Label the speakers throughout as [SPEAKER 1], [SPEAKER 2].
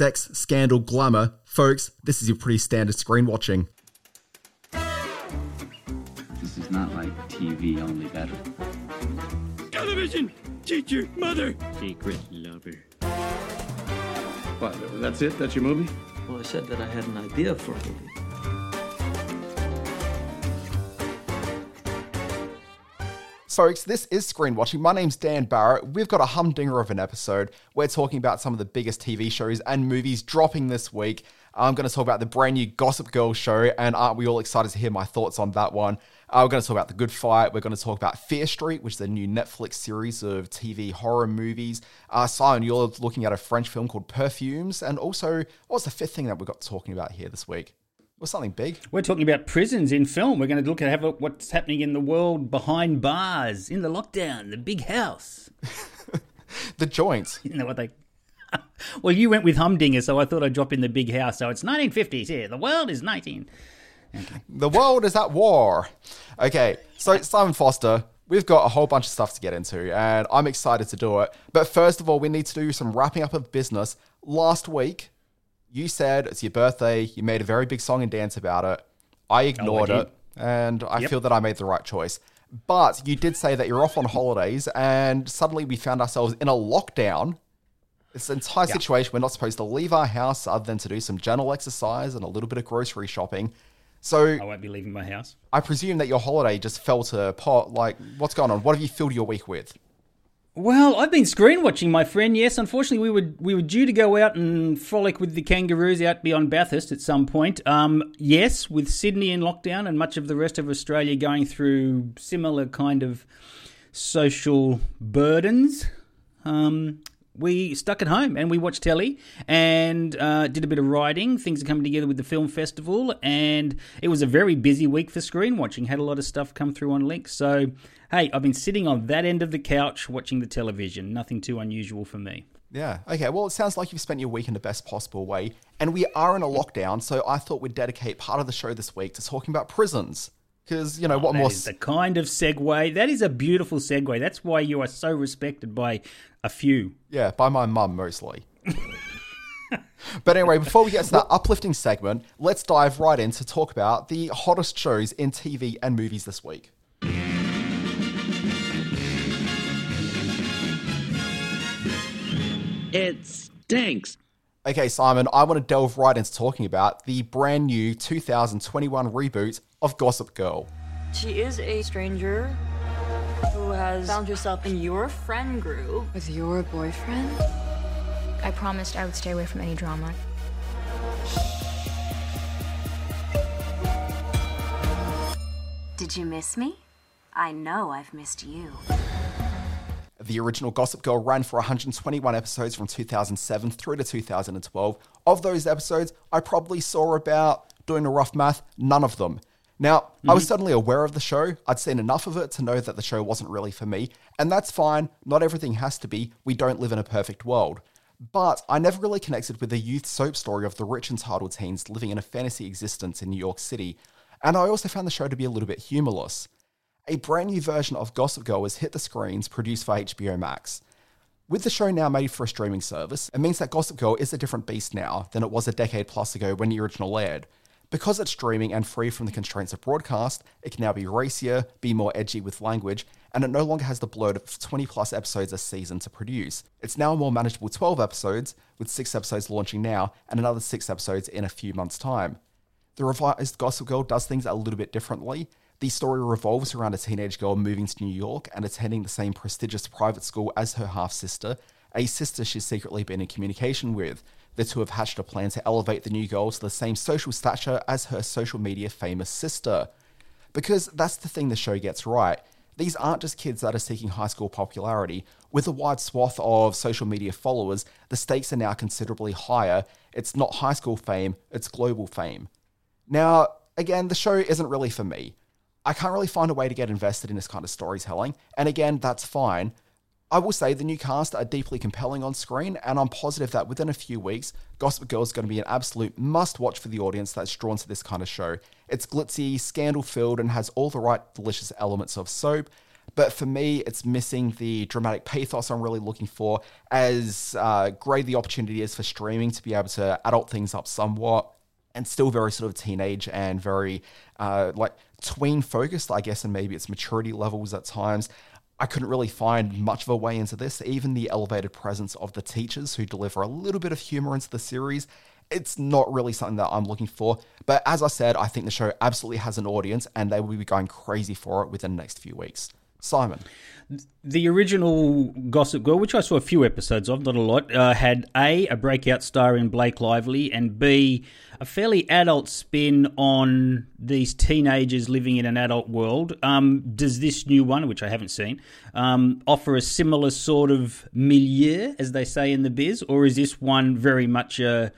[SPEAKER 1] sex, scandal, glamour. Folks, this is your pretty standard screen watching.
[SPEAKER 2] This is not like TV, only better.
[SPEAKER 3] Television! Teacher! Mother!
[SPEAKER 4] Secret lover.
[SPEAKER 5] What, that's it? That's your movie?
[SPEAKER 4] Well, I said that I had an idea for a movie.
[SPEAKER 1] Folks, this is Screen Watching. My name's Dan Barrett. We've got a humdinger of an episode. We're talking about some of the biggest TV shows and movies dropping this week. I'm going to talk about the brand new Gossip Girl show, and aren't we all excited to hear my thoughts on that one? Uh, we're going to talk about The Good Fight. We're going to talk about Fear Street, which is a new Netflix series of TV horror movies. Uh, Simon, you're looking at a French film called Perfumes. And also, what's the fifth thing that we've got talking about here this week? Was something big?
[SPEAKER 6] We're talking about prisons in film. We're going to look at have a, what's happening in the world behind bars, in the lockdown, the big house.
[SPEAKER 1] the joints.
[SPEAKER 6] You know what they. well, you went with Humdinger, so I thought I'd drop in the big house. So it's 1950s here. The world is 19.
[SPEAKER 1] Okay. The world is at war. Okay, so Simon Foster, we've got a whole bunch of stuff to get into, and I'm excited to do it. But first of all, we need to do some wrapping up of business. Last week, you said it's your birthday. You made a very big song and dance about it. I ignored oh, I it, and I yep. feel that I made the right choice. But you did say that you're off on holidays, and suddenly we found ourselves in a lockdown. This entire yep. situation, we're not supposed to leave our house other than to do some general exercise and a little bit of grocery shopping. So
[SPEAKER 6] I won't be leaving my house.
[SPEAKER 1] I presume that your holiday just fell to pot. Like, what's going on? What have you filled your week with?
[SPEAKER 6] Well, I've been screen watching, my friend. Yes, unfortunately, we were we were due to go out and frolic with the kangaroos out beyond Bathurst at some point. Um, yes, with Sydney in lockdown and much of the rest of Australia going through similar kind of social burdens. Um, we stuck at home and we watched telly and uh, did a bit of writing. Things are coming together with the film festival, and it was a very busy week for screen watching. Had a lot of stuff come through on links. So, hey, I've been sitting on that end of the couch watching the television. Nothing too unusual for me.
[SPEAKER 1] Yeah. Okay. Well, it sounds like you've spent your week in the best possible way, and we are in a lockdown. So I thought we'd dedicate part of the show this week to talking about prisons. Because you know what
[SPEAKER 6] oh,
[SPEAKER 1] more?
[SPEAKER 6] Is the kind of segue that is a beautiful segue. That's why you are so respected by a few.
[SPEAKER 1] Yeah, by my mum mostly. but anyway, before we get to that uplifting segment, let's dive right in to talk about the hottest shows in TV and movies this week.
[SPEAKER 4] It stinks.
[SPEAKER 1] Okay, Simon, I want to delve right into talking about the brand new 2021 reboot of Gossip Girl.
[SPEAKER 7] She is a stranger who has found herself in your friend group with your boyfriend.
[SPEAKER 8] I promised I would stay away from any drama.
[SPEAKER 9] Did you miss me? I know I've missed you.
[SPEAKER 1] The original Gossip Girl ran for 121 episodes from 2007 through to 2012. Of those episodes, I probably saw about, doing a rough math, none of them. Now, mm-hmm. I was mm-hmm. aware of the show. I'd seen enough of it to know that the show wasn't really for me, and that's fine. Not everything has to be. We don't live in a perfect world. But I never really connected with the youth soap story of the rich entitled teens living in a fantasy existence in New York City, and I also found the show to be a little bit humorless a brand new version of Gossip Girl has hit the screens produced by HBO Max. With the show now made for a streaming service, it means that Gossip Girl is a different beast now than it was a decade plus ago when the original aired. Because it's streaming and free from the constraints of broadcast, it can now be racier, be more edgy with language, and it no longer has the bloat of 20 plus episodes a season to produce. It's now a more manageable 12 episodes, with 6 episodes launching now and another 6 episodes in a few months' time. The revised Gossip Girl does things a little bit differently, the story revolves around a teenage girl moving to New York and attending the same prestigious private school as her half sister, a sister she's secretly been in communication with. The two have hatched a plan to elevate the new girl to the same social stature as her social media famous sister. Because that's the thing the show gets right. These aren't just kids that are seeking high school popularity. With a wide swath of social media followers, the stakes are now considerably higher. It's not high school fame, it's global fame. Now, again, the show isn't really for me. I can't really find a way to get invested in this kind of storytelling. And again, that's fine. I will say the new cast are deeply compelling on screen, and I'm positive that within a few weeks, Gossip Girl is going to be an absolute must watch for the audience that's drawn to this kind of show. It's glitzy, scandal filled, and has all the right delicious elements of soap. But for me, it's missing the dramatic pathos I'm really looking for. As uh, great the opportunity is for streaming to be able to adult things up somewhat, and still very sort of teenage and very uh, like tween focused, I guess, and maybe its maturity levels at times. I couldn't really find much of a way into this. Even the elevated presence of the teachers who deliver a little bit of humor into the series, it's not really something that I'm looking for. But as I said, I think the show absolutely has an audience and they will be going crazy for it within the next few weeks. Simon.
[SPEAKER 6] The original Gossip Girl, which I saw a few episodes of, not a lot, uh, had A, a breakout star in Blake Lively, and B, a fairly adult spin on these teenagers living in an adult world. Um, does this new one, which I haven't seen, um, offer a similar sort of milieu, as they say in the biz, or is this one very much a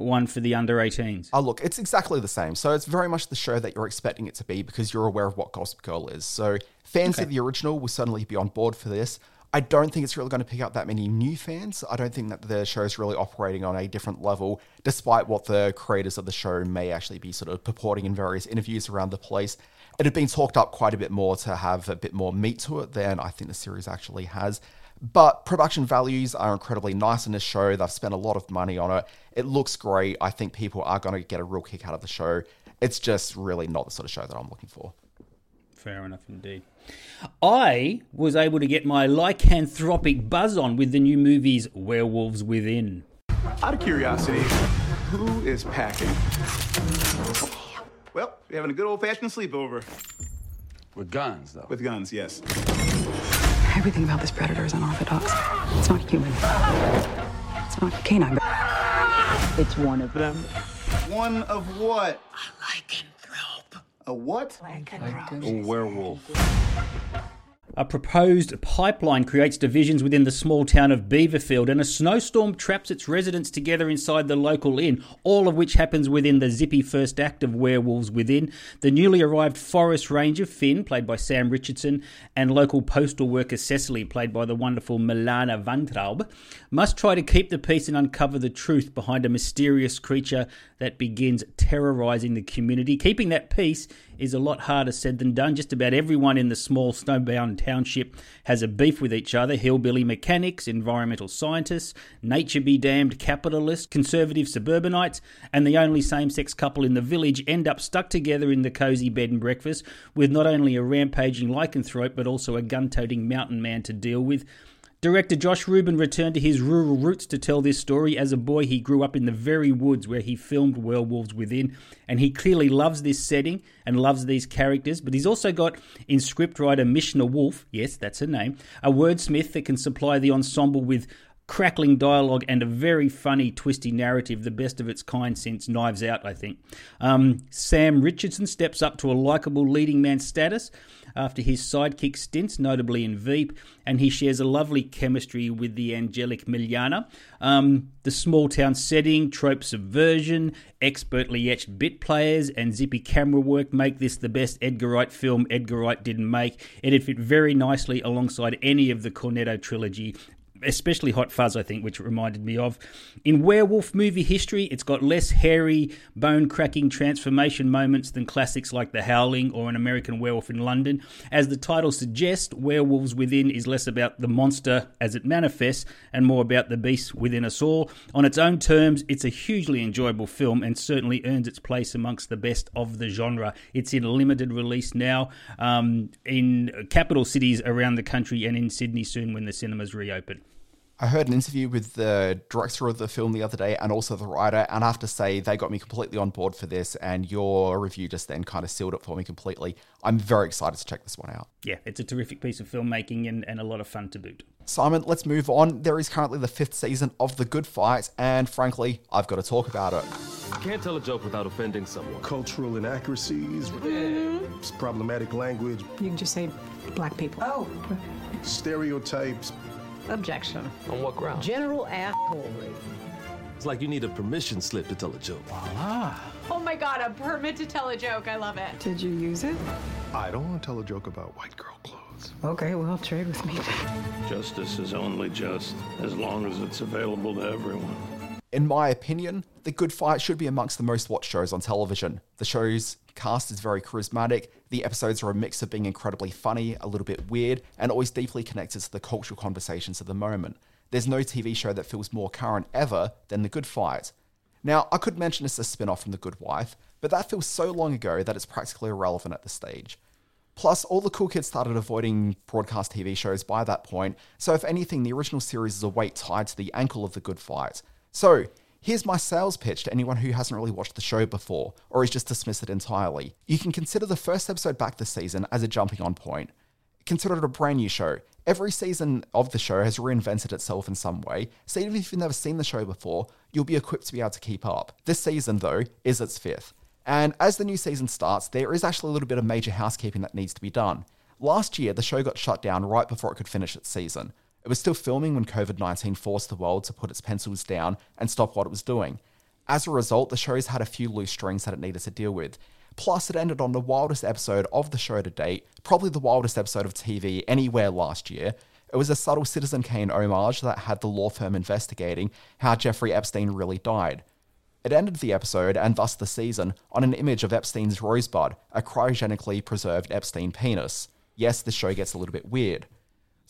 [SPEAKER 6] one for the under 18s?
[SPEAKER 1] Oh, look, it's exactly the same. So it's very much the show that you're expecting it to be because you're aware of what Gossip Girl is. So fans
[SPEAKER 6] Okay.
[SPEAKER 1] of the original will certainly be on board for this. I don't think it's really going to pick up that many new fans. I don't think that the show is really operating on a different level, despite what the creators of the show may actually be sort of purporting in various interviews around the place. It had been talked up quite a bit more to have a bit more meat to it than I think the series actually has. But production values are incredibly nice in this show. They've spent a lot of money on it. It looks great. I think people are going to get a real kick out of the show. It's just really not the sort of show that I'm looking for.
[SPEAKER 6] Fair enough indeed. I was able to get my lycanthropic buzz on with the new movies Werewolves Within.
[SPEAKER 5] Out of curiosity, who is packing? Well, we're having a good old fashioned sleepover.
[SPEAKER 10] With guns, though.
[SPEAKER 5] With guns, yes.
[SPEAKER 11] Everything about this predator is unorthodox. It's not human. It's not canine. It's one of them.
[SPEAKER 5] One of what? A lycanthrope. A what?
[SPEAKER 10] A werewolf.
[SPEAKER 6] A proposed pipeline creates divisions within the small town of Beaverfield, and a snowstorm traps its residents together inside the local inn, all of which happens within the zippy first act of Werewolves Within. The newly arrived forest ranger Finn, played by Sam Richardson, and local postal worker Cecily, played by the wonderful Milana Vayntrub, must try to keep the peace and uncover the truth behind a mysterious creature that begins terrorizing the community. Keeping that peace is a lot harder said than done. Just about everyone in the small snowbound township has a beef with each other hillbilly mechanics, environmental scientists, nature be damned capitalists, conservative suburbanites, and the only same sex couple in the village end up stuck together in the cozy bed and breakfast with not only a rampaging lycanthrope but also a gun toting mountain man to deal with. Director Josh Rubin returned to his rural roots to tell this story. As a boy, he grew up in the very woods where he filmed Werewolves Within, and he clearly loves this setting and loves these characters. But he's also got in scriptwriter Mishna Wolff, yes, that's her name, a wordsmith that can supply the ensemble with crackling dialogue and a very funny, twisty narrative, the best of its kind since Knives Out, I think. Um, Sam Richardson steps up to a likable leading man status after his sidekick stints, notably in Veep, and he shares a lovely chemistry with the angelic Miliana. Um, the small town setting, trope subversion, expertly etched bit players, and zippy camera work make this the best Edgar Wright film Edgar Wright didn't make. It'd fit very nicely alongside any of the Cornetto trilogy, especially Hot Fuzz, I think, which reminded me of. In werewolf movie history, it's got less hairy, bone cracking transformation moments than classics like The Howling or An American Werewolf in London. As the title suggests, Werewolves Within is less about the monster as it manifests and more about the beast within us all. On its own terms, it's a hugely enjoyable film and certainly earns its place amongst the best of the genre. It's in limited release now um, in capital cities around the country and in Sydney soon when the cinemas reopen.
[SPEAKER 1] I heard an interview with the director of the film the other day and also the writer, and I have to say they got me completely on board for this, and your review just then kind of sealed it for me completely. I'm very excited to check this one out.
[SPEAKER 6] Yeah, it's a terrific piece of filmmaking and, and a lot of fun to boot.
[SPEAKER 1] Simon, let's move on. There is currently the fifth season of The Good Fight, and frankly, I've got to talk about it.
[SPEAKER 12] I Can't tell a joke without offending someone.
[SPEAKER 13] Cultural inaccuracies, mm-hmm. problematic language,
[SPEAKER 11] You can just say black people. Oh.
[SPEAKER 13] stereotypes.
[SPEAKER 14] Objection.
[SPEAKER 12] On what ground?
[SPEAKER 14] General assholery.
[SPEAKER 12] It's like you need a permission slip to tell a joke.
[SPEAKER 15] Oh my god, a permit to tell a joke. I love it.
[SPEAKER 11] Did you use it?
[SPEAKER 13] I don't want to tell a joke about white girl clothes.
[SPEAKER 11] Okay, well, trade with me.
[SPEAKER 3] Justice is only just as long as it's available to everyone.
[SPEAKER 1] In my opinion, The Good Fight should be amongst the most watched shows on television. The show's cast is very charismatic. The episodes are a mix of being incredibly funny, a little bit weird, and always deeply connected to the cultural conversations of the moment. There's no TV show that feels more current ever than The Good Fight. Now, I could mention it's a spin off from The Good Wife, but that feels so long ago that it's practically irrelevant at this stage. Plus, all the cool kids started avoiding broadcast TV shows by that point, so if anything, the original series is a weight tied to the ankle of The Good Fight. So, here's my sales pitch to anyone who hasn't really watched the show before, or is just dismissed it entirely. You can consider the first episode back this season as a jumping on point. Consider it a brand new show. Every season of the show has reinvented itself in some way, so even if you've never seen the show before, you'll be equipped to be able to keep up. This season, though, is its fifth. And as the new season starts, there is actually a little bit of major housekeeping that needs to be done. Last year, the show got shut down right before it could finish its season. It was still filming when COVID 19 forced the world to put its pencils down and stop what it was doing. As a result, the show's had a few loose strings that it needed to deal with. Plus, it ended on the wildest episode of the show to date, probably the wildest episode of TV anywhere last year. It was a subtle Citizen Kane homage that had the law firm investigating how Jeffrey Epstein really died. It ended the episode, and thus the season, on an image of Epstein's rosebud, a cryogenically preserved Epstein penis. Yes, the show gets a little bit weird.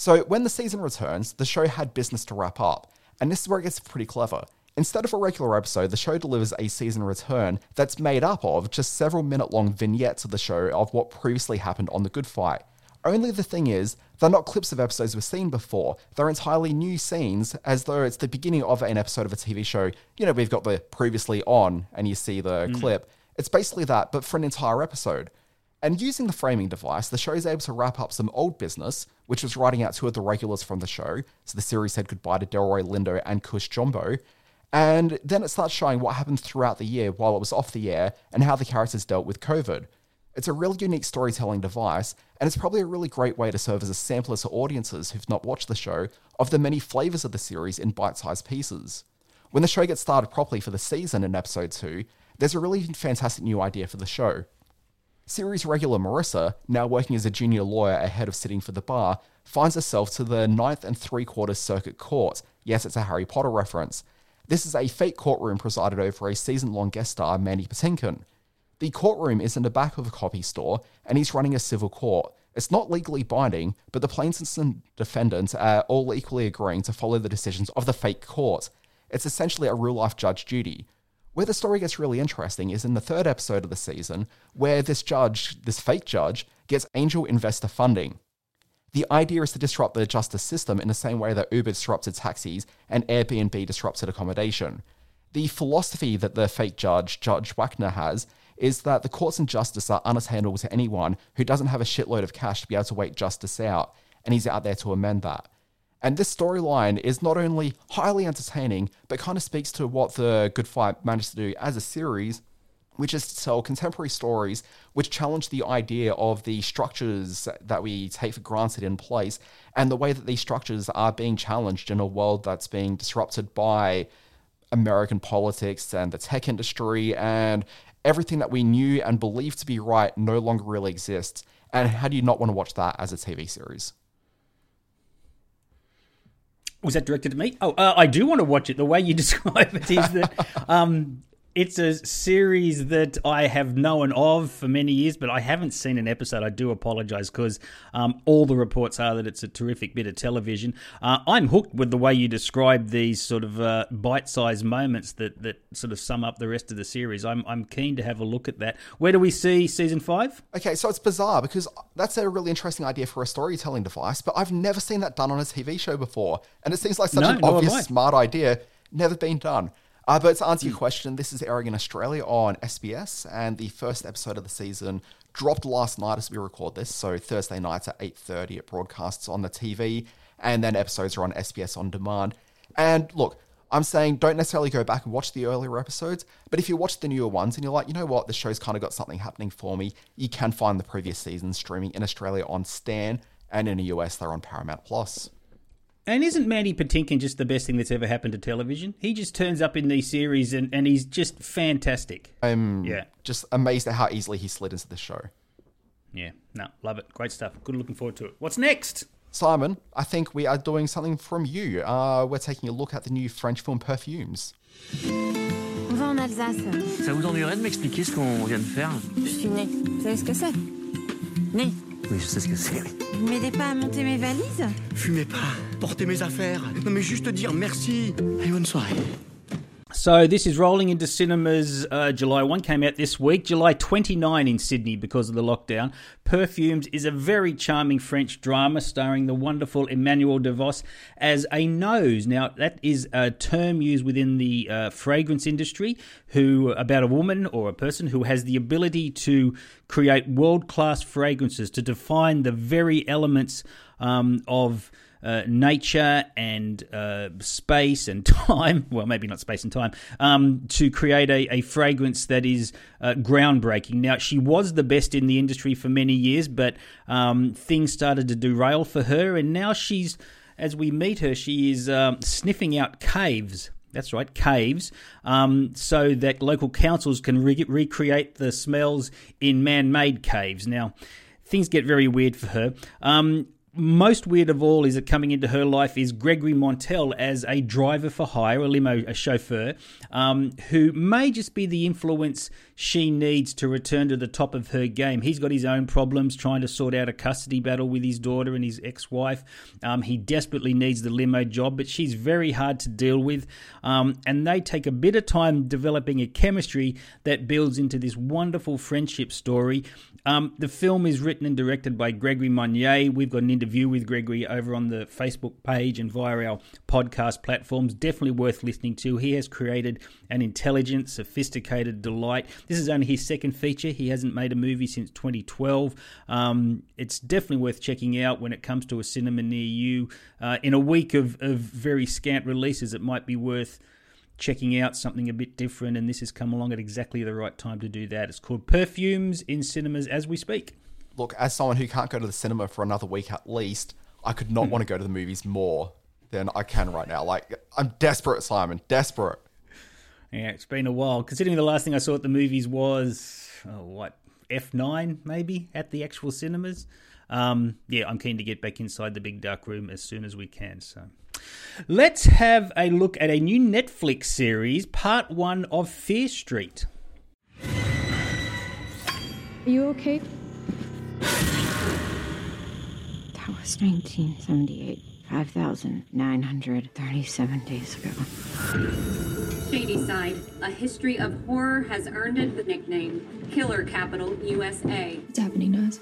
[SPEAKER 1] So, when the season returns, the show had business to wrap up, and this is where it gets pretty clever. Instead of a regular episode, the show delivers a season return that's made up of just several minute long vignettes of the show of what previously happened on The Good Fight. Only the thing is, they're not clips of episodes we've seen before. They're entirely new scenes, as though it's the beginning of an episode of a TV show. You know, we've got the previously on, and you see the
[SPEAKER 6] Mm.
[SPEAKER 1] clip. It's basically that, but for an entire episode. And using the framing device, the show is able to wrap up some old business, which was writing out two of the regulars from the show. So the series said goodbye to Delroy Lindo and Cush Jumbo. And then it starts showing what happened throughout the year while it was off the air and how the characters dealt with COVID. It's a really unique storytelling device, and it's probably a really great way to serve as a sampler to audiences who've not watched the show of the many flavors of the series in bite sized pieces. When the show gets started properly for the season in episode 2, there's a really fantastic new idea for the show. Series regular Marissa, now working as a junior lawyer ahead of sitting for the bar, finds herself to the ninth and three quarters circuit court. Yes, it's a Harry Potter reference. This is a fake courtroom presided over a season long guest star, Mandy Patinkin. The courtroom is in the back of a copy store, and he's running a civil court. It's not legally binding, but the plaintiffs and defendants are all equally agreeing to follow the decisions of the fake court. It's essentially a real life judge duty. Where the story gets really interesting is in the third episode of the season, where this judge, this fake judge, gets angel investor funding. The idea is to disrupt the justice system in the same way that Uber disrupted taxis and Airbnb disrupted accommodation. The philosophy that the fake judge, Judge Wagner, has is that the courts and justice are unattainable to anyone who doesn't have a shitload of cash to be able to wait justice out, and he's out there to amend that. And this storyline is not only highly entertaining, but kind of speaks to what the Good Fight managed to do as a series, which is to tell contemporary stories which challenge the idea of the structures that we take for granted in place and the way that these structures are being challenged in a world that's being disrupted by American politics and the tech industry and everything that we knew and believed to be right no longer really exists. And how do you not want to watch that as a TV series?
[SPEAKER 6] Was that directed to me? Oh, uh, I do want to watch it. The way you describe it is that um, it's a series that I have known of for many years, but I haven't seen an episode. I do apologize because um, all the reports are that it's a terrific bit of television. Uh, I'm hooked with the way you describe these sort of uh, bite-sized moments that, that sort of sum up the rest of the series. I'm I'm keen to have a look at that. Where do we see season five?
[SPEAKER 1] Okay, so it's bizarre because that's a really interesting idea for a storytelling device, but I've never seen that done on a TV show before. And it seems like such
[SPEAKER 6] No,
[SPEAKER 1] an
[SPEAKER 6] nor have I.
[SPEAKER 1] obvious, smart idea, never been done. Uh, but to answer your question, this is airing in Australia on SBS, and the first episode of the season dropped last night as we record this. So Thursday nights at 8.30 it broadcasts on the TV, and then episodes are on SBS On Demand. And look, I'm saying don't necessarily go back and watch the earlier episodes, but if you watch the newer ones and you're like, you know what, the show's kind of got something happening for me, you can find the previous seasons streaming in Australia on Stan, and in the US they're on Paramount Plus.
[SPEAKER 6] And isn't Mandy Patinkin just the best thing that's ever happened to television? He just turns up in these series and, and he's just fantastic.
[SPEAKER 1] I'm
[SPEAKER 6] Yeah.
[SPEAKER 1] just amazed at how easily he slid into the show.
[SPEAKER 6] Yeah, no, love it. Great stuff. Good looking forward to it. What's next?
[SPEAKER 1] Simon, I think we are doing something from you. Uh, we're taking a look at the new French film Perfumes.
[SPEAKER 16] On va en Alsace.
[SPEAKER 17] Ça vous ennuierait de m'expliquer ce qu'on vient de faire
[SPEAKER 16] Je suis née. Vous savez ce que c'est Née.
[SPEAKER 17] Oui, je sais ce que c'est.
[SPEAKER 16] Vous m'aidez pas à monter mes valises?
[SPEAKER 18] Fumez pas, portez mes affaires. Non mais juste dire merci. Et bonne soirée.
[SPEAKER 6] So this is rolling into cinemas. Uh, July 1 came out this week. July 29 in Sydney because of the lockdown. Perfumes is a very charming French drama starring the wonderful Emmanuelle Devos as a nose. Now that is a term used within the uh, fragrance industry, who about a woman or a person who has the ability to create world class fragrances to define the very elements um, of uh, nature and uh, space and time. Well, maybe not space and time. Um, to create a, a fragrance that is uh, groundbreaking. Now, she was the best in the industry for many years, but um, things started to derail for her, and now she's, as we meet her, she is um, sniffing out caves. That's right, caves, um, so that local councils can re- recreate the smells in man made caves. Now, things get very weird for her. Um, most weird of all is that coming into her life is Gregory Montel as a driver for hire, a limo, a chauffeur, um, who may just be the influence she needs to return to the top of her game. He's got his own problems trying to sort out a custody battle with his daughter and his ex wife. Um, he desperately needs the limo job, but she's very hard to deal with. Um, and they take a bit of time developing a chemistry that builds into this wonderful friendship story. Um, the film is written and directed by Gregory Magne. We've got an interview with Gregory over on the Facebook page and via our podcast platforms. Definitely worth listening to. He has created an intelligent, sophisticated delight. This is only his second feature. He hasn't made a movie since 2012. Um, it's definitely worth checking out when it comes to a cinema near you. Uh, in a week of, of very scant releases, it might be worth checking out something a bit different, and this has come along at exactly the right time to do that. It's called Perfumes in cinemas as we speak.
[SPEAKER 1] Look, as someone who can't go to the cinema for another week at least, I could not want to go to the movies more than I can right now. Like, I'm desperate, Simon, desperate.
[SPEAKER 6] Yeah, it's been a while. Considering the last thing I saw at the movies was, oh, what, F9 maybe at the actual cinemas. Um, yeah, I'm keen to get back inside the big dark room as soon as we can. So. Let's have a look at a new Netflix series, part one of Fear Street.
[SPEAKER 8] Are you okay?
[SPEAKER 16] That was 1978. 5,937 days ago.
[SPEAKER 19] Shadyside, a history of horror has earned it the nickname Killer Capital USA.
[SPEAKER 8] What's happening to us?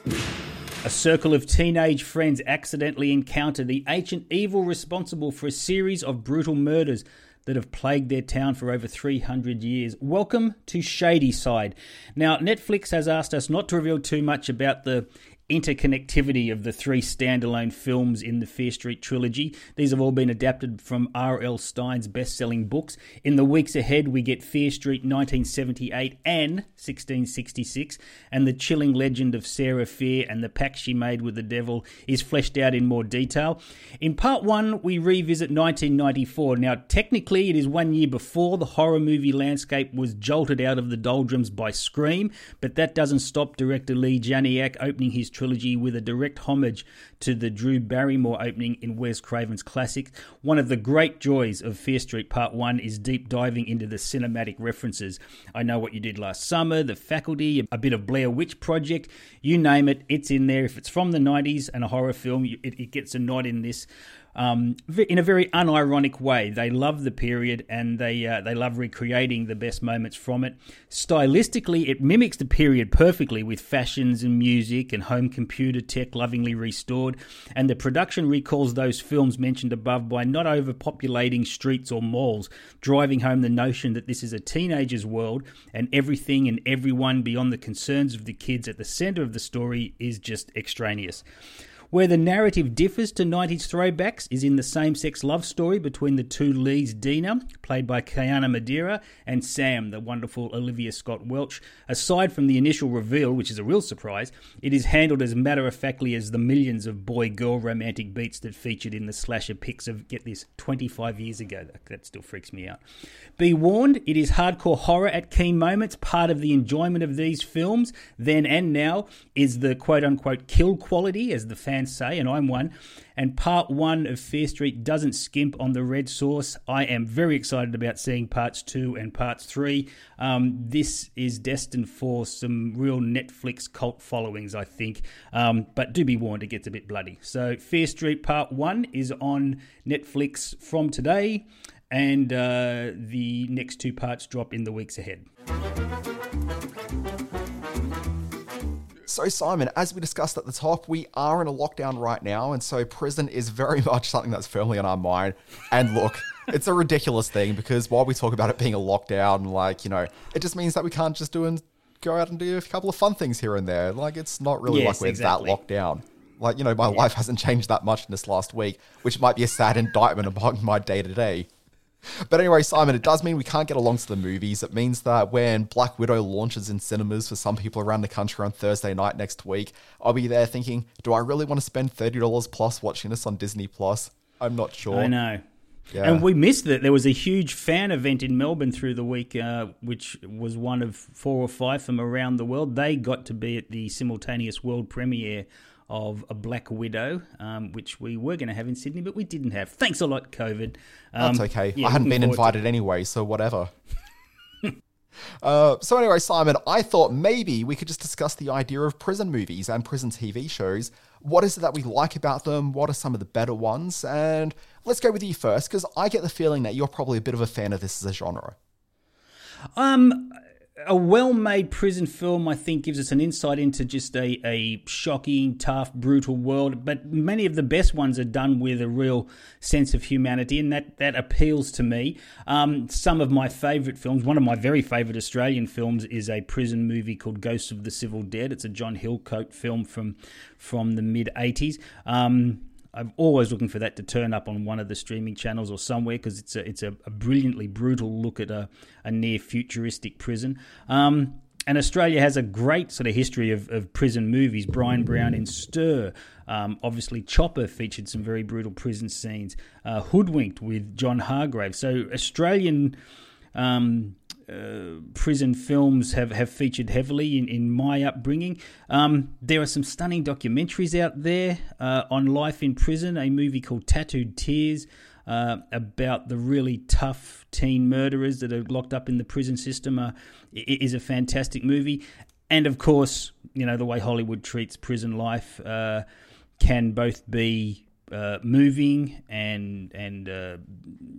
[SPEAKER 6] A circle of teenage friends accidentally encounter the ancient evil responsible for a series of brutal murders that have plagued their town for over 300 years. Welcome to Shady Side. Now, Netflix has asked us not to reveal too much about the interconnectivity of the three standalone films in the Fear Street trilogy. These have all been adapted from R.L. Stine's best selling books. In the weeks ahead, we get Fear Street 1978 and 1666, and the chilling legend of Sarah Fear and the pact she made with the devil is fleshed out in more detail. In part one, we revisit 1994. Now, technically, it is one year before the horror movie landscape was jolted out of the doldrums by Scream, but that doesn't stop director Leigh Janiak opening his trilogy with a direct homage to the Drew Barrymore opening in Wes Craven's classic. One of the great joys of Fear Street Part 1 is deep diving into the cinematic references. I Know What You Did Last Summer, The Faculty, a bit of Blair Witch Project, you name it, it's in there. If it's from the 90s and a horror film, it, it gets a nod in this um, in a very unironic way. They love the period and they uh, they love recreating the best moments from it. Stylistically, it mimics the period perfectly with fashions and music and home computer tech lovingly restored. And the production recalls those films mentioned above by not overpopulating streets or malls, driving home the notion that this is a teenager's world and everything and everyone beyond the concerns of the kids at the center of the story is just extraneous. Where the narrative differs to 90s throwbacks is in the same sex love story between the two leads, Dina, played by Kiana Madeira, and Sam, the wonderful Olivia Scott Welch. Aside from the initial reveal, which is a real surprise, it is handled as matter of factly as the millions of boy girl romantic beats that featured in the slasher pics of, get this, 25 years ago. That still freaks me out. Be warned, it is hardcore horror at key moments. Part of the enjoyment of these films, then and now, is the quote unquote kill quality, as the fan say, and I'm one. And part one of Fear Street doesn't skimp on the red sauce. I am very excited about seeing parts two and parts three. Um, this is destined for some real Netflix cult followings, I think. Um, but do be warned, it gets a bit bloody. So, Fear Street Part one is on Netflix from today, and uh, the next two parts drop in the weeks ahead.
[SPEAKER 1] So, Simon, as we discussed at the top, we are in a lockdown right now, and so prison is very much something that's firmly on our mind. And look, it's a ridiculous thing because while we talk about it being a lockdown, like, you know, it just means that we can't just do and go out and do a couple of fun things here and there. Like, it's not really
[SPEAKER 6] Yes,
[SPEAKER 1] like we're
[SPEAKER 6] exactly.
[SPEAKER 1] that locked down. Like, you know, my life hasn't changed that much in this last week, which might be a sad indictment upon my day to day. But anyway, Simon, it does mean we can't get along to the movies. It means that when Black Widow launches in cinemas for some people around the country on Thursday night next week, I'll be there thinking, do I really want to spend $30 plus watching this on Disney Plus? I'm not sure.
[SPEAKER 6] I know.
[SPEAKER 1] Yeah.
[SPEAKER 6] And we missed it. There was a huge fan event in Melbourne through the week, uh, which was one of four or five from around the world. They got to be at the simultaneous world premiere of A Black Widow, um, which we were going to have in Sydney, but we didn't have. Thanks a lot, COVID. Um,
[SPEAKER 1] That's okay.
[SPEAKER 6] yeah,
[SPEAKER 1] I hadn't been
[SPEAKER 6] forward to-
[SPEAKER 1] invited anyway, so whatever. uh, so anyway, Simon, I thought maybe we could just discuss the idea of prison movies and prison TV shows. What is it that we like about them? What are some of the better ones? And let's go with you first, because I get the feeling that you're probably a bit of a fan of this as a genre.
[SPEAKER 6] Um, a well-made prison film, I think, gives us an insight into just a, a shocking, tough, brutal world. But many of the best ones are done with a real sense of humanity, and that that appeals to me. Um, some of my favourite films, one of my very favourite Australian films, is a prison movie called Ghosts of the Civil Dead. It's a John Hillcoat film from from the mid '80s. Um, I'm always looking for that to turn up on one of the streaming channels or somewhere because it's a it's a, a brilliantly brutal look at a, a near futuristic prison. Um, and Australia has a great sort of history of, of prison movies. Bryan Brown in Stir. Um, obviously, Chopper featured some very brutal prison scenes. Uh, Hoodwinked with John Hargrave. So Australian um, uh, prison films have, have featured heavily in, in my upbringing. Um, there are some stunning documentaries out there uh, on life in prison. A movie called Tattooed Tears uh, about the really tough teen murderers that are locked up in the prison system uh, is a fantastic movie. And of course, you know, the way Hollywood treats prison life uh, can both be uh, moving and and uh,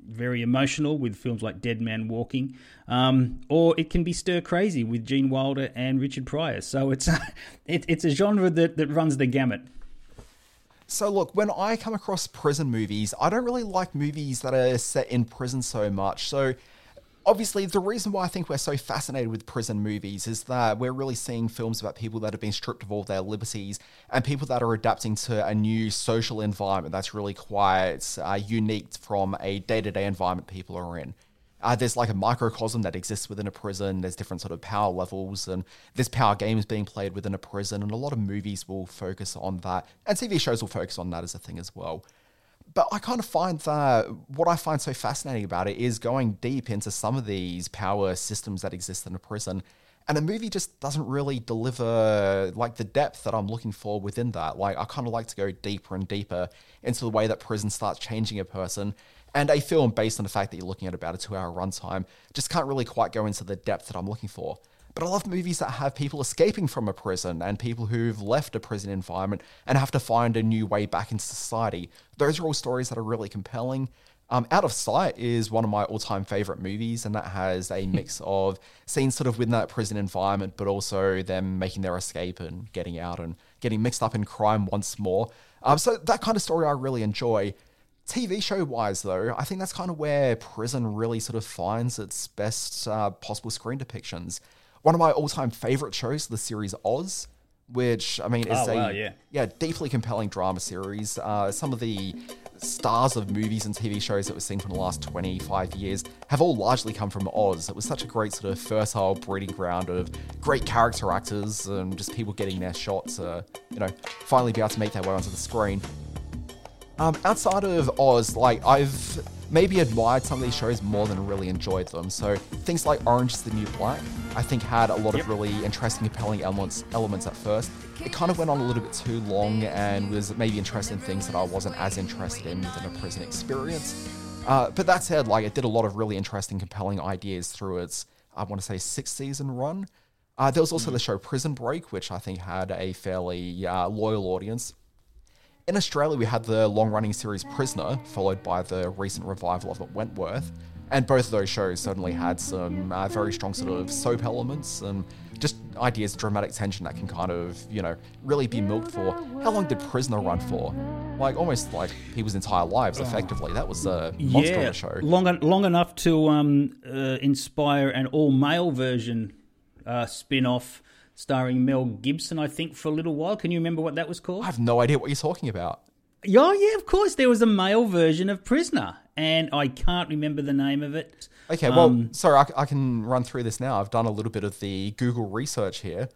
[SPEAKER 6] very emotional with films like Dead Man Walking, um, or it can be stir crazy with Gene Wilder and Richard Pryor. So it's it, it's a genre that, that runs the gamut.
[SPEAKER 1] So look, when I come across prison movies, I don't really like movies that are set in prison so much. So obviously the reason why I think we're so fascinated with prison movies is that we're really seeing films about people that have been stripped of all their liberties and people that are adapting to a new social environment that's really quite uh, unique from a day-to-day environment people are in. Uh, there's like a microcosm that exists within a prison. There's different sort of power levels, and this power game is being played within a prison. And a lot of movies will focus on that, and TV shows will focus on that as a thing as well. But I kind of find that what I find so fascinating about it is going deep into some of these power systems that exist in a prison. And a movie just doesn't really deliver like the depth that I'm looking for within that. Like I kind of like to go deeper and deeper into the way that prison starts changing a person. And a film based on the fact that you're looking at about a two hour runtime just can't really quite go into the depth that I'm looking for. But I love movies that have people escaping from a prison and people who've left a prison environment and have to find a new way back into society. Those are all stories that are really compelling. Um, Out of Sight is one of my all time favorite movies, and that has a mix of scenes sort of within that prison environment, but also them making their escape and getting out and getting mixed up in crime once more. Um, so, that kind of story I really enjoy. TV show wise, though, I think that's kind of where prison really sort of finds its best uh, possible screen depictions. One of my all time favorite shows, the series Oz, which I mean is
[SPEAKER 6] Oh,
[SPEAKER 1] a
[SPEAKER 6] wow, yeah.
[SPEAKER 1] yeah deeply compelling drama series. Uh, some of the stars of movies and TV shows that we've seen from the last 25 years have all largely come from Oz. It was such a great sort of fertile breeding ground of great character actors and just people getting their shots, to, you know, finally be able to make their way onto the screen. Um, outside of Oz, like I've maybe admired some of these shows more than really enjoyed them. So things like Orange is the New Black, I think had a lot
[SPEAKER 6] Yep.
[SPEAKER 1] of really interesting, compelling elements elements at first. It kind of went on a little bit too long and was maybe interested in things that I wasn't as interested in within a prison experience. Uh, but that said, like it did a lot of really interesting, compelling ideas through its, I want to say, six season run. Uh, there was also the show Prison Break, which I think had a fairly uh, loyal audience. In Australia, we had the long running series Prisoner, followed by the recent revival of it, Wentworth. And both of those shows certainly had some uh, very strong sort of soap elements and just ideas of dramatic tension that can kind of, you know, really be milked for. How long did Prisoner run for? Like almost like people's entire lives, effectively. That was a monster of
[SPEAKER 6] yeah,
[SPEAKER 1] a show.
[SPEAKER 6] long long enough to um, uh, inspire an all male version uh, spin off starring Mel Gibson. I think for a little while. Can you remember what that was called?
[SPEAKER 1] I have no idea what you're talking about.
[SPEAKER 6] Yeah, yeah, of course. There was a male version of Prisoner, and I can't remember the name of it.
[SPEAKER 1] Okay, well,
[SPEAKER 6] Um,
[SPEAKER 1] sorry, I, I can run through this now. I've done a little bit of the Google research here.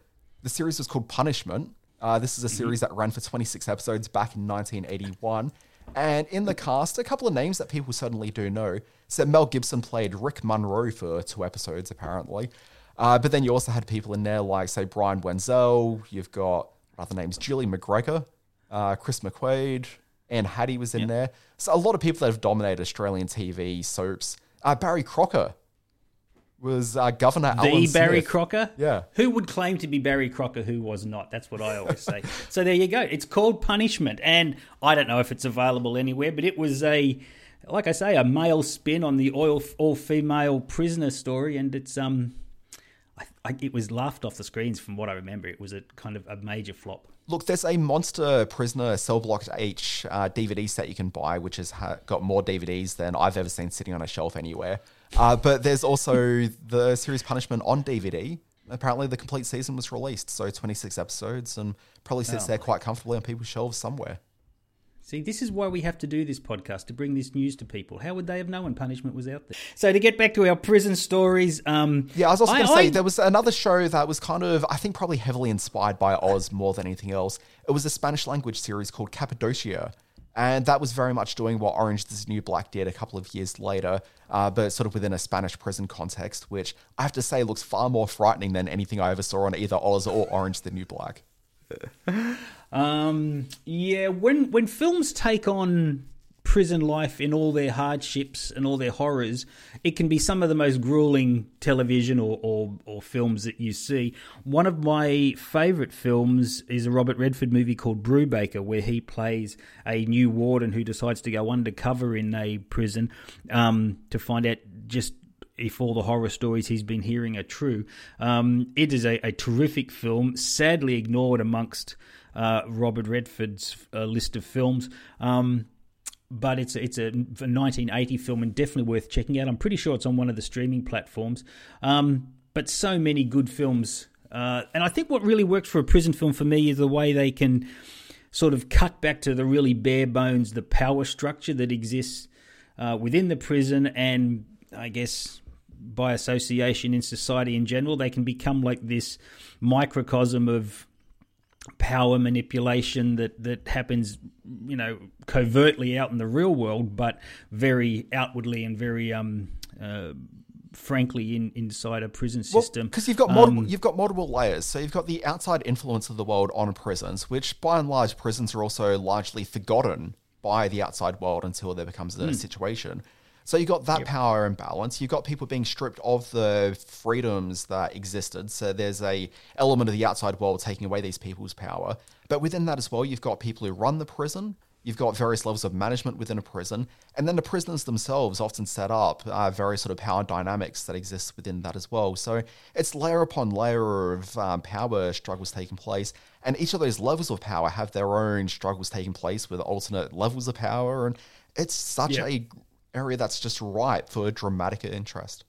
[SPEAKER 1] The series was called Punishment. Uh, this is a series that ran for 26 episodes back in 1981. And in the cast, a couple of names that people certainly do know. So Mel Gibson played Rick Monroe for two episodes, apparently. Uh, but then you also had people in there like, say, Brian Wenzel. You've got other names? Julie McGregor, uh, Chris McQuaid, and Hattie was in there. So a lot of people that have dominated Australian TV soaps. Uh, Barry Crocker was uh, Governor
[SPEAKER 6] the
[SPEAKER 1] Alan
[SPEAKER 6] Barry
[SPEAKER 1] Smith.
[SPEAKER 6] Crocker?
[SPEAKER 1] Yeah.
[SPEAKER 6] Who would claim to be Barry Crocker who was not? That's what I always say. so there you go. It's called Punishment. And I don't know if it's available anywhere, but it was a, like I say, a male spin on the all, all female prisoner story. And it's, um, I, it was laughed off the screens from what I remember. It was a kind of a major flop.
[SPEAKER 1] Look, there's a Monster Prisoner Cell Block H uh, DVD set you can buy, which has ha- got more DVDs than I've ever seen sitting on a shelf anywhere. Uh, but there's also the series Punishment on DVD. Apparently, the complete season was released, so 26 episodes, and probably sits
[SPEAKER 6] Oh.
[SPEAKER 1] there quite comfortably on people's shelves somewhere.
[SPEAKER 6] See, this is why we have to do this podcast to bring this news to people. How would they have known punishment was out there? So to get back to our prison stories, um,
[SPEAKER 1] Yeah, I was also going to say
[SPEAKER 6] I-
[SPEAKER 1] there was another show that was kind of, I think, probably heavily inspired by Oz more than anything else. It was a Spanish language series called Capadocia. And that was very much doing what Orange is the New Black did a couple of years later, uh, but sort of within a Spanish prison context, which I have to say looks far more frightening than anything I ever saw on either Oz or Orange the New Black.
[SPEAKER 6] Um, yeah, when when films take on prison life in all their hardships and all their horrors, it can be some of the most grueling television or, or, or films that you see. One of my favourite films is a Robert Redford movie called Brubaker, where he plays a new warden who decides to go undercover in a prison um, to find out just if all the horror stories he's been hearing are true. Um, it is a, a terrific film, sadly ignored amongst uh, Robert Redford's uh, list of films. Um, but it's a, it's a 1980 film and definitely worth checking out. I'm pretty sure it's on one of the streaming platforms. Um, but so many good films. Uh, and I think what really works for a prison film for me is the way they can sort of cut back to the really bare bones, the power structure that exists uh, within the prison and I guess by association in society in general, they can become like this microcosm of power manipulation that that happens, you know, covertly out in the real world, but very outwardly and very um, uh, frankly in inside a prison system.
[SPEAKER 1] Because you've got multiple,
[SPEAKER 6] Um,
[SPEAKER 1] you've got multiple layers. So you've got the outside influence of the world on prisons, which by and large prisons are also largely forgotten by the outside world until there becomes a
[SPEAKER 6] Hmm.
[SPEAKER 1] situation. So you've got that power imbalance. You've got people being stripped of the freedoms that existed. So there's a element of the outside world taking away these people's power. But within that as well, you've got people who run the prison. You've got various levels of management within a prison, and then the prisoners themselves often set up uh, various sort of power dynamics that exist within that as well. So it's layer upon layer of um, power struggles taking place, and each of those levels of power have their own struggles taking place with alternate levels of power, and it's such
[SPEAKER 6] Yeah.
[SPEAKER 1] a area that's just ripe for dramatic interest.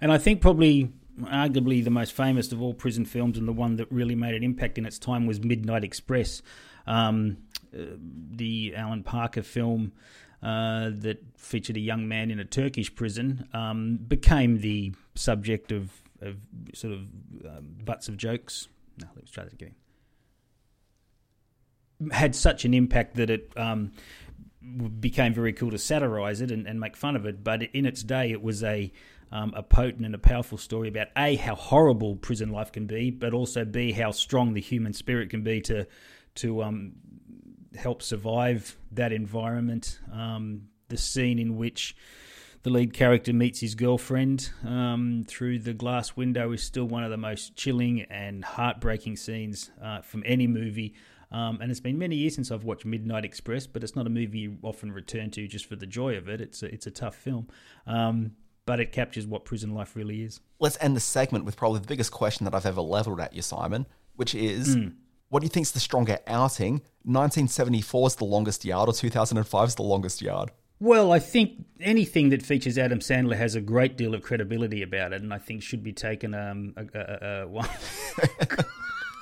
[SPEAKER 6] And I think probably, arguably, the most famous of all prison films and the one that really made an impact in its time was Midnight Express, um, uh, the Alan Parker film uh, that featured a young man in a Turkish prison, um, became the subject of, of sort of um, butts of jokes. No, let's try that again. Had such an impact that it. Became very cool to satirize it and, and make fun of it. But in its day, it was a um, a potent and a powerful story about a how horrible prison life can be, but also b how strong the human spirit can be to to um, help survive that environment. Um, the scene in which the lead character meets his girlfriend um, through the glass window is still one of the most chilling and heartbreaking scenes uh, from any movie. Um, and it's been many years since I've watched Midnight Express, but it's not a movie you often return to just for the joy of it. It's a, it's a tough film, um, but it captures what prison life really is.
[SPEAKER 1] Let's end the segment with probably the biggest question that I've ever leveled at you, Simon, which is
[SPEAKER 6] Mm.
[SPEAKER 1] what do you think's the stronger outing? 1974 is the longest yard or 2005 is the longest yard?
[SPEAKER 6] Well, I think anything that features Adam Sandler has a great deal of credibility about it, and I think should be taken. Um, a, a, a,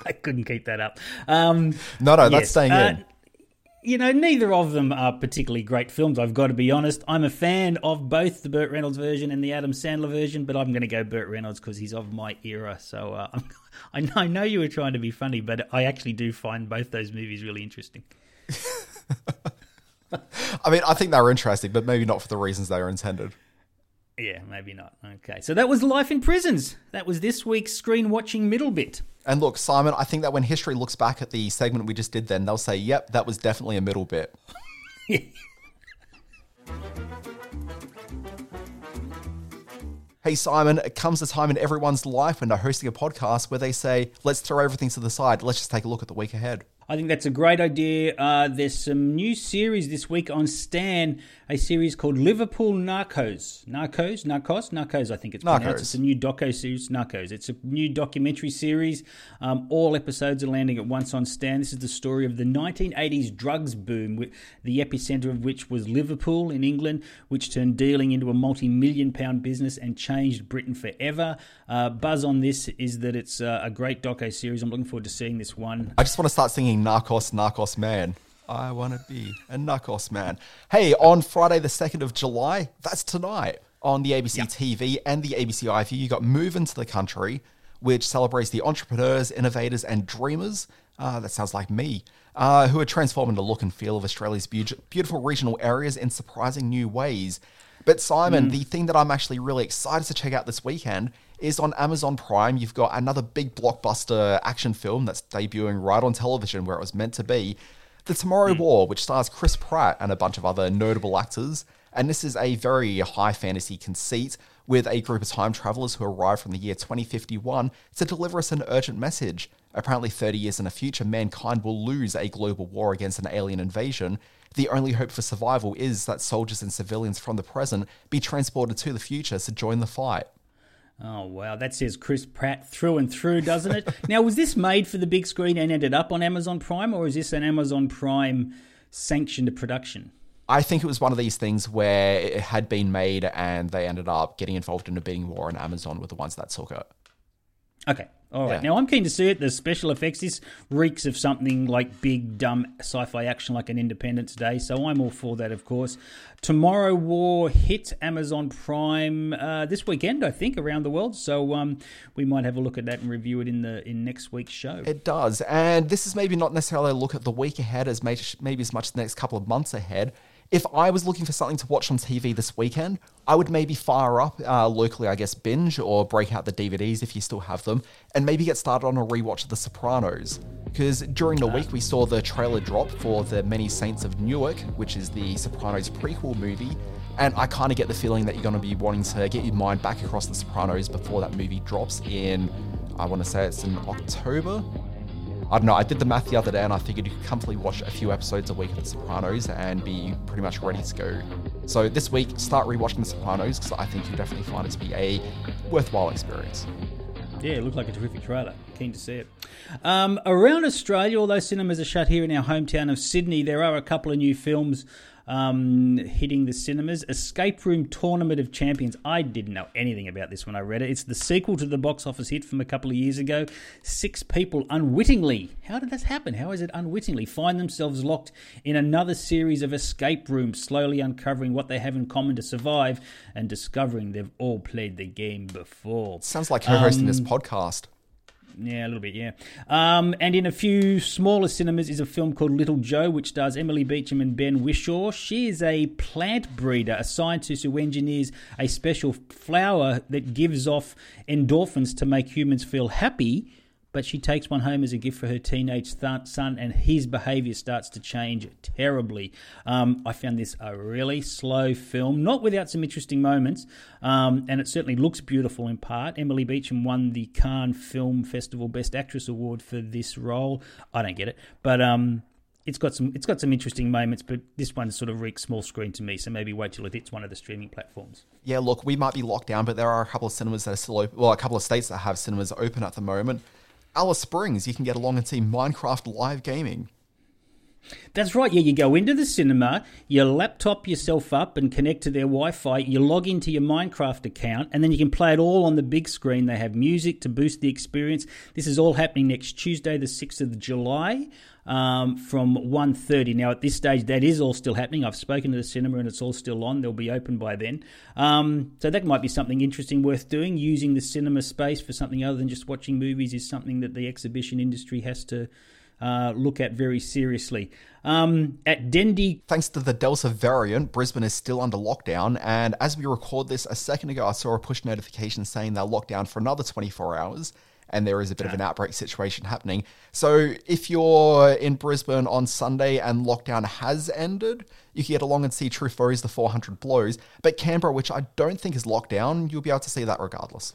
[SPEAKER 6] I couldn't keep that up. Um,
[SPEAKER 1] No, no, that's staying
[SPEAKER 6] uh,
[SPEAKER 1] in.
[SPEAKER 6] You know, neither of them are particularly great films. I've got to be honest. I'm a fan of both the Burt Reynolds version and the Adam Sandler version, but I'm going to go Burt Reynolds because he's of my era. So uh, I know, I know you were trying to be funny, but I actually do find both those movies really interesting.
[SPEAKER 1] I mean, I think they were interesting, but maybe not for the reasons they were intended.
[SPEAKER 6] Yeah, maybe not. Okay, so that was Life in Prisons. That was this week's screen watching middle bit.
[SPEAKER 1] And look, Simon, I think that when history looks back at the segment we just did then, they'll say, yep, that was definitely a middle bit. Hey, Simon, it comes a time in everyone's life when they're hosting a podcast where they say, let's throw everything to the side. Let's just take a look at the week ahead.
[SPEAKER 6] I think that's a great idea. Uh, there's some new series this week on Stan, a series called Liverpool Narcos. Narcos? Narcos? Narcos, I think it's pronounced.
[SPEAKER 1] Narcos.
[SPEAKER 6] It's a new doco series, Narcos. It's a new documentary series. Um, all episodes are landing at once on Stan. This is the story of the 1980s drugs boom, the epicenter of which was Liverpool in England, which turned dealing into a multi million pound business and changed Britain forever. Uh, buzz on this is that it's uh, a great doco series. I'm looking forward to seeing this one.
[SPEAKER 1] I just want to start singing Narcos, Narcos Man. I want to be a Narcos Man. Hey, on Friday, the 2nd of July, that's tonight on the ABC TV and the ABC iView, you got Move Into the Country, which celebrates the entrepreneurs, innovators, and dreamers. Uh, that sounds like me. Uh, who are transforming the look and feel of Australia's beau- beautiful regional areas in surprising new ways. But Simon,
[SPEAKER 6] Mm.
[SPEAKER 1] the thing that I'm actually really excited to check out this weekend is on Amazon Prime. You've got another big blockbuster action film that's debuting right on television where it was meant to be. The Tomorrow hmm. War, which stars Chris Pratt and a bunch of other notable actors. And this is a very high fantasy conceit with a group of time travelers who arrive from the year 2051 to deliver us an urgent message. Apparently, 30 years in the future, mankind will lose a global war against an alien invasion. The only hope for survival is that soldiers and civilians from the present be transported to the future to join the fight.
[SPEAKER 6] Oh wow, that says Chris Pratt through and through, doesn't it? now, was this made for the big screen and ended up on Amazon Prime, or is this an Amazon Prime sanctioned production?
[SPEAKER 1] I think it was one of these things where it had been made and they ended up getting involved in a bidding war, and Amazon were the ones that took it.
[SPEAKER 6] Okay, all right.
[SPEAKER 1] Yeah.
[SPEAKER 6] Now I'm keen to see it. The special effects this reeks of something like big dumb sci-fi action, like an Independence Day. So I'm all for that, of course. Tomorrow War hit Amazon Prime uh, this weekend, I think, around the world. So um, we might have a look at that and review it in the in next week's show.
[SPEAKER 1] It does. And this is maybe not necessarily a look at the week ahead as maybe, maybe as much the next couple of months ahead. If I was looking for something to watch on TV this weekend, I would maybe fire up uh, locally, I guess, binge or break out the DVDs if you still have them, and maybe get started on a rewatch of The Sopranos. Because during the week we saw the trailer drop for The Many Saints of Newark, which is the Sopranos prequel movie, and I kind of get the feeling that you're going to be wanting to get your mind back across The Sopranos before that movie drops in, I want to say it's in October. I don't know. I did the math the other day, and I figured you could comfortably watch a few episodes a week of The Sopranos and be pretty much ready to go. So this week, start rewatching The Sopranos because I think you'll definitely find it to be a worthwhile experience.
[SPEAKER 6] Yeah, it looked like a terrific trailer. Keen to see it. Um, around Australia, although cinemas are shut here in our hometown of Sydney, there are a couple of new films um, hitting the cinemas. Escape Room Tournament of Champions. I didn't know anything about this when I read it. It's the sequel to the box office hit from a couple of years ago. Six people unwittingly, how did this happen? How is it unwittingly? Find themselves locked in another series of escape rooms, slowly uncovering what they have in common to survive and discovering they've all played the game before.
[SPEAKER 1] Sounds like co hosting this
[SPEAKER 6] Um,
[SPEAKER 1] podcast.
[SPEAKER 6] Yeah, a little bit, yeah. Um, and in a few smaller cinemas is a film called Little Joe, which stars Emily Beecham and Ben Whishaw. She is a plant breeder, a scientist who engineers a special flower that gives off endorphins to make humans feel happy but she takes one home as a gift for her teenage th- son, and his behaviour starts to change terribly. Um, I found this a really slow film, not without some interesting moments, um, and it certainly looks beautiful in part. Emily Beecham won the Cannes Film Festival Best Actress Award for this role. I don't get it, but um, it's got some it's got some interesting moments, but this one sort of reeks small screen to me. So maybe wait till it hits one of the streaming platforms.
[SPEAKER 1] Yeah, look, we might be locked down, but there are a couple of cinemas that are still open. Well, a couple of states that have cinemas open at the moment. Alice Springs, you can get along and see Minecraft live gaming.
[SPEAKER 6] That's right. Yeah, you go into the cinema, you laptop yourself up and connect to their Wi-Fi. You log into your Minecraft account, and then you can play it all on the big screen. They have music to boost the experience. This is all happening next Tuesday, the sixth of July, um, from 1.30. Now, at this stage, that is all still happening. I've spoken to the cinema, and it's all still on. They'll be open by then. Um, so that might be something interesting worth doing. Using the cinema space for something other than just watching movies is something that the exhibition industry has to uh, look at very seriously. Um, at Dendy.
[SPEAKER 1] Thanks to the Delta variant, Brisbane is still under lockdown. And as we record this, a second ago, I saw a push notification saying they're locked down for another 24 hours. And there is a bit of an outbreak situation happening. So, if you're in Brisbane on Sunday and lockdown has ended, you can get along and see Truffaut's The 400 Blows. But Canberra, which I don't think is locked down, you'll be able to see that regardless.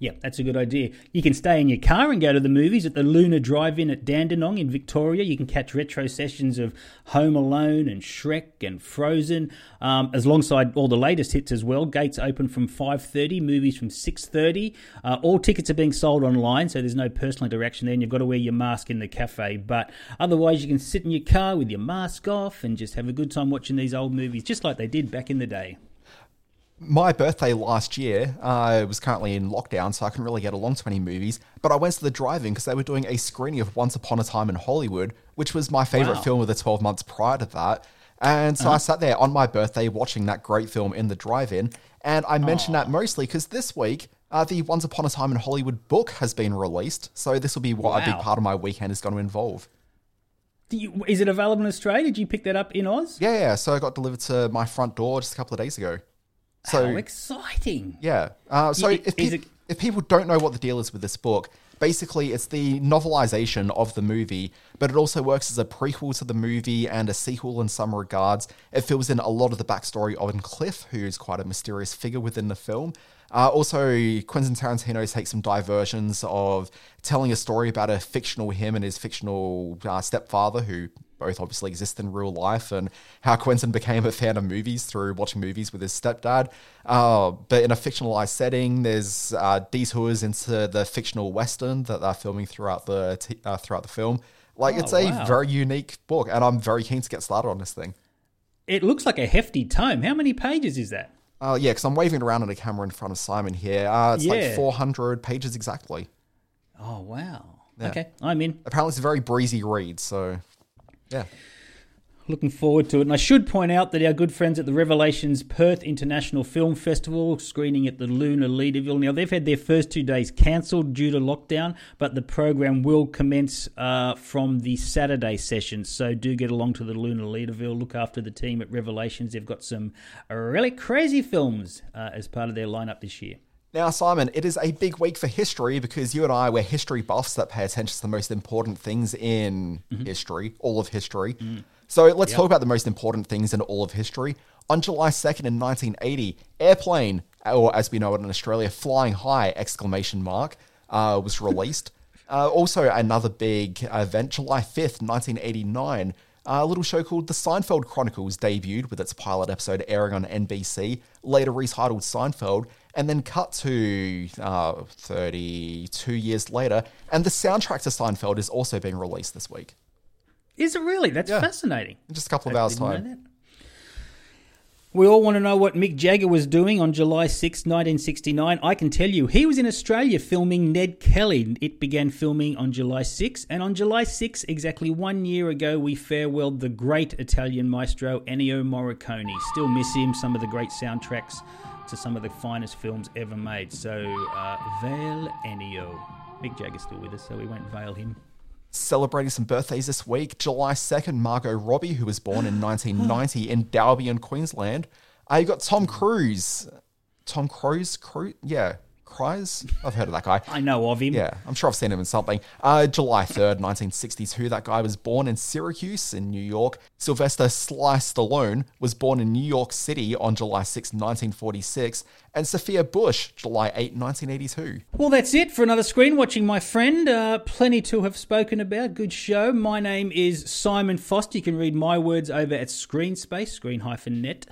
[SPEAKER 6] Yeah, that's a good idea. You can stay in your car and go to the movies at the Lunar Drive-In at Dandenong in Victoria. You can catch retro sessions of Home Alone and Shrek and Frozen, um, as alongside all the latest hits as well. Gates open from 5.30, movies from 6.30. Uh, all tickets are being sold online, so there's no personal interaction there, and you've got to wear your mask in the cafe. But otherwise, you can sit in your car with your mask off and just have a good time watching these old movies, just like they did back in the day
[SPEAKER 1] my birthday last year, I was currently in lockdown, so I couldn't really get along to any movies. But I went to the drive-in because they were doing a screening of Once Upon a Time in Hollywood, which was my favorite wow. film of the 12 months prior to that. And so uh-huh. I sat there on my birthday watching that great film in the drive-in. And I mentioned Aww. that mostly because this week, uh, the Once Upon a Time in Hollywood book has been released. So this will be what wow. a big part of my weekend is going to involve.
[SPEAKER 6] You, is it available in Australia? Did you pick that up in Oz?
[SPEAKER 1] Yeah, yeah. So I got delivered to my front door just a couple of days ago.
[SPEAKER 6] So How exciting!
[SPEAKER 1] Yeah. Uh, so if, pe- it- if people don't know what the deal is with this book, basically it's the novelization of the movie, but it also works as a prequel to the movie and a sequel in some regards. It fills in a lot of the backstory of Cliff, who's quite a mysterious figure within the film. Uh, also, Quentin Tarantino takes some diversions of telling a story about a fictional him and his fictional uh, stepfather, who both obviously exist in real life, and how Quentin became a fan of movies through watching movies with his stepdad. Uh, but in a fictionalized setting, there's uh, detours into the fictional western that they're filming throughout the t- uh, throughout the film. Like oh, it's a wow. very unique book, and I'm very keen to get started on this thing.
[SPEAKER 6] It looks like a hefty tome. How many pages is that?
[SPEAKER 1] Uh, yeah, because I'm waving it around on a camera in front of Simon here. Uh, it's yeah. like 400 pages exactly.
[SPEAKER 6] Oh wow! Yeah. Okay, I'm in.
[SPEAKER 1] Apparently, it's a very breezy read, so yeah.
[SPEAKER 6] Looking forward to it. And I should point out that our good friends at the Revelations Perth International Film Festival, screening at the Luna Leederville. Now, they've had their first two days cancelled due to lockdown, but the program will commence uh, from the Saturday session. So do get along to the Luna Leederville. Look after the team at Revelations. They've got some really crazy films uh, as part of their lineup this year.
[SPEAKER 1] Now, Simon, it is a big week for history because you and I, we're history buffs that pay attention to the most important things in mm-hmm. history, all of history. Mm. So let's yep. talk about the most important things in all of history. On July 2nd in 1980, Airplane, or as we know it in Australia, Flying High, exclamation mark, uh, was released. uh, also, another big event, July 5th, 1989, a little show called The Seinfeld Chronicles debuted with its pilot episode airing on NBC, later retitled Seinfeld, and then cut to uh, 32 years later, and the soundtrack to Seinfeld is also being released this week.
[SPEAKER 6] Is it really? That's yeah. fascinating.
[SPEAKER 1] In just a couple of I hours' time.
[SPEAKER 6] We all want to know what Mick Jagger was doing on July 6, 1969. I can tell you, he was in Australia filming Ned Kelly. It began filming on July 6, and on July 6, exactly one year ago, we farewelled the great Italian maestro Ennio Morricone. Still miss him, some of the great soundtracks to some of the finest films ever made. So, uh, Vale Ennio. Mick Jagger's still with us, so we won't veil him.
[SPEAKER 1] Celebrating some birthdays this week. July 2nd, Margot Robbie, who was born in 1990 in Dalby in Queensland. Uh, you got Tom Cruise. Tom Cruise? Cruise? Yeah. Cruise? I've heard of that guy.
[SPEAKER 6] I know of him.
[SPEAKER 1] Yeah, I'm sure I've seen him in something. Uh, July 3rd, 1962, that guy was born in Syracuse in New York. Sylvester Sly Stallone was born in New York City on July 6, 1946. And Sophia Bush, July 8, 1982.
[SPEAKER 6] Well, that's it for another screen watching, my friend. Uh, plenty to have spoken about. Good show. My name is Simon Foster. You can read my words over at Screenspace, screen-net.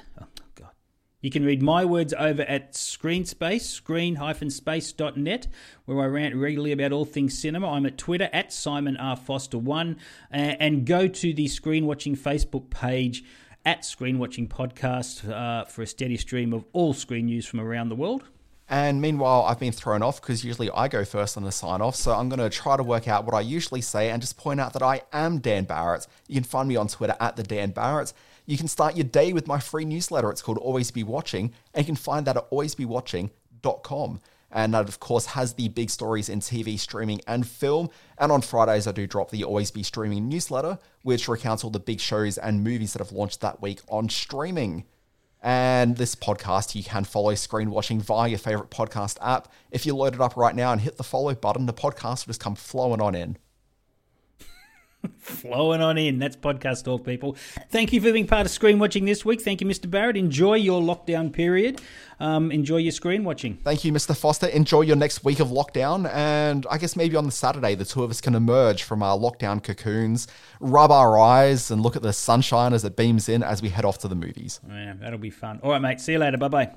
[SPEAKER 6] You can read my words over at Screenspace, screen-space.net, where I rant regularly about all things cinema. I'm at Twitter at Simon R. Foster1, uh, and go to the Screen Watching Facebook page at Screen Watching Podcast uh, for a steady stream of all screen news from around the world.
[SPEAKER 1] And meanwhile, I've been thrown off because usually I go first on the sign off. So I'm going to try to work out what I usually say and just point out that I am Dan Barrett. You can find me on Twitter at the Dan Barrett. You can start your day with my free newsletter. It's called Always Be Watching, and you can find that at alwaysbewatching.com. And that, of course, has the big stories in TV, streaming, and film. And on Fridays, I do drop the Always Be Streaming newsletter, which recounts all the big shows and movies that have launched that week on streaming. And this podcast, you can follow Screen Watching via your favorite podcast app. If you load it up right now and hit the follow button, the podcast will just come flowing on in.
[SPEAKER 6] Flowing on in. That's podcast talk, people. Thank you for being part of screen watching this week. Thank you, Mr. Barrett. Enjoy your lockdown period. Um, enjoy your screen watching.
[SPEAKER 1] Thank you, Mr. Foster. Enjoy your next week of lockdown. And I guess maybe on the Saturday, the two of us can emerge from our lockdown cocoons, rub our eyes, and look at the sunshine as it beams in as we head off to the movies.
[SPEAKER 6] Yeah, that'll be fun. All right, mate. See you later. Bye bye.